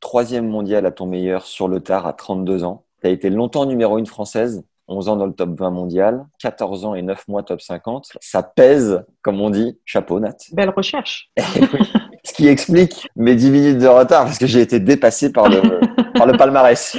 Troisième mondial à ton meilleur sur le tard à 32 ans. Tu as été longtemps numéro une française, 11 ans dans le top 20 mondial, 14 ans et 9 mois top 50. Ça pèse, comme on dit, chapeau Nat. Belle recherche. Ce qui explique mes 10 minutes de retard parce que j'ai été dépassé par le, par le palmarès.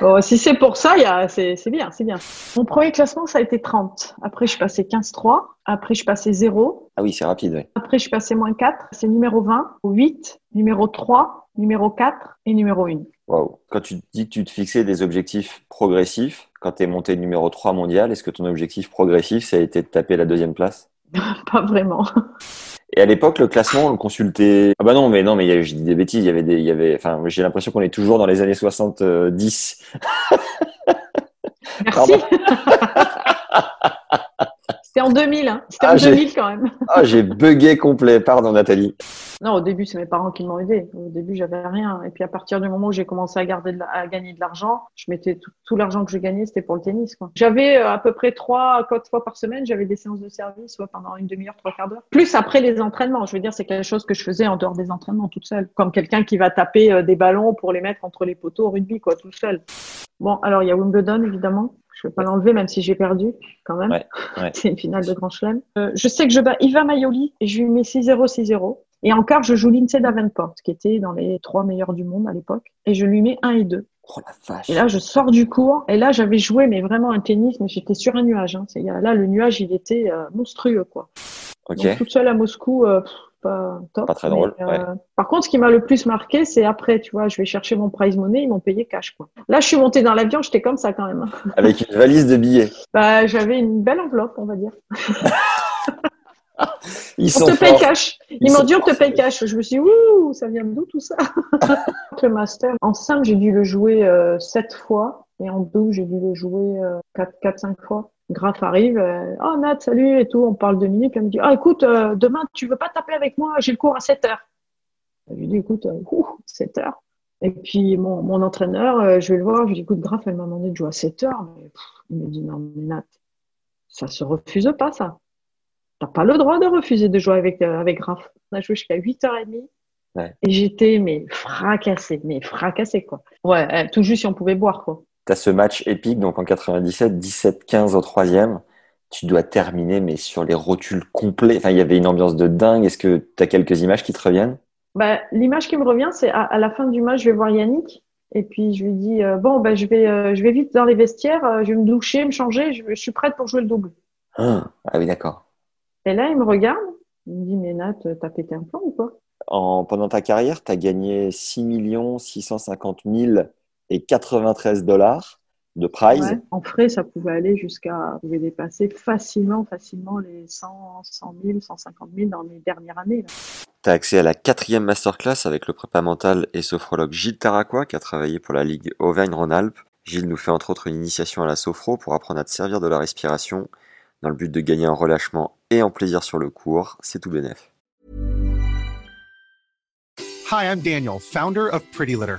Bon, si c'est pour ça, c'est c'est bien, c'est bien. Mon premier classement, ça a été 30. Après, je suis passé 15-3. Après, je suis passé 0. Ah oui, c'est rapide, oui. Après, je suis passé moins 4. C'est numéro 20, 8, numéro 3, numéro 4 et numéro 1. Wow. Quand tu dis que tu te fixais des objectifs progressifs, quand tu es monté numéro 3 mondial, est-ce que ton objectif progressif, ça a été de taper la deuxième place? Pas vraiment. Et à l'époque, le classement, on le consultait. Ah bah non, mais non, mais il y avait- je dis des bêtises. Il y avait des, il y avait. Enfin, j'ai l'impression qu'on est toujours dans les années 70. Merci. C'était en 2000. Hein. C'était Ah, en j'ai- 2000 quand même. Ah, j'ai bugué complet. Pardon, Nathalie. Non, au début, c'est mes parents qui m'ont aidé. Au début, j'avais rien. Et puis, à partir du moment où j'ai commencé à, garder de la- à gagner de l'argent, je mettais tout, tout l'argent que je gagnais, c'était pour le tennis. J'avais euh, à peu près trois, quatre fois par semaine, j'avais des séances de service, soit pendant une demi-heure, trois quarts d'heure. Plus après les entraînements. Je veux dire, c'est quelque chose que je faisais en dehors des entraînements, toute seule. Comme quelqu'un qui va taper euh, des ballons pour les mettre entre les poteaux au rugby, quoi, tout seul. Bon, alors, il y a Wimbledon, évidemment. Je ne vais pas l'enlever, même si j'ai perdu, quand même. Ouais, ouais. C'est une finale de Grand Chelem. Euh, je sais que je bats Iva Maioli et je lui mets 6-0, 6-0. Et encore, je joue Lindsay Davenport, qui était dans les trois meilleurs du monde à l'époque. Et je lui mets 1 et 2. Oh la vache. Et là, je sors du cours. Et là, j'avais joué, mais vraiment un tennis, mais j'étais sur un nuage. Hein. Là, le nuage, il était euh, monstrueux, quoi. Ok. Donc, toute seule à Moscou, euh, pff, pas top. Pas très drôle, ouais. Par contre, ce qui m'a le plus marqué, c'est après, tu vois, je vais chercher mon prize money, ils m'ont payé cash, quoi. Là, je suis montée dans l'avion, j'étais comme ça quand même. Avec une valise de billets. Bah, j'avais une belle enveloppe, on va dire. Ils On sont te paye cash. Ils, Ils m'ont dit on te paye cash. Je me suis dit, ouh, ça vient d'où tout ça? Le master, en simple, j'ai dû le jouer euh, sept fois. Et en double, j'ai dû le jouer euh, quatre, quatre, cinq fois. Graf arrive, euh, oh Nat, salut et tout, on parle deux minutes. Elle me dit, ah écoute, euh, demain, tu veux pas taper avec moi J'ai le cours à 7 heures. Je lui dis, écoute, euh, ouh, 7 heures. Et puis mon, mon entraîneur, euh, je vais le voir, je lui dis, écoute, Graf, elle m'a demandé de jouer à 7 heures. Mais, pff, il me dit, non, mais Nat, ça se refuse pas, ça. T'as pas le droit de refuser de jouer avec, euh, avec Graf. On a joué jusqu'à 8h30. Ouais. Et j'étais, mais fracassée, mais fracassée, quoi. Ouais, euh, tout juste si on pouvait boire, quoi. Tu as ce match épique, donc en 97, 17-15 au troisième. Tu dois terminer, mais sur les rotules complets. Enfin, il y avait une ambiance de dingue. Est-ce que tu as quelques images qui te reviennent? Bah, l'image qui me revient, c'est à, à la fin du match, je vais voir Yannick. Et puis, je lui dis, euh, bon, bah, je vais, euh, je vais vite dans les vestiaires, euh, je vais me doucher, me changer, je, je suis prête pour jouer le double. Ah ah oui, d'accord. Et là, il me regarde, il me dit, mais Nat, t'as pété un plan ou quoi? En, pendant ta carrière, tu as gagné 6 650 000 et 93 dollars de prize. Ouais. En frais, ça pouvait aller jusqu'à, pouvait dépasser facilement, facilement les 100, 100 000, 150 000 dans les dernières années. Tu as accès à la quatrième masterclass avec le prépa mental et sophrologue Gilles Taraquois qui a travaillé pour la Ligue Auvergne-Rhône-Alpes. Gilles nous fait entre autres une initiation à la sophro pour apprendre à te servir de la respiration dans le but de gagner en relâchement et en plaisir sur le cours. C'est tout bénef. Hi, I'm Daniel, founder of Pretty Litter.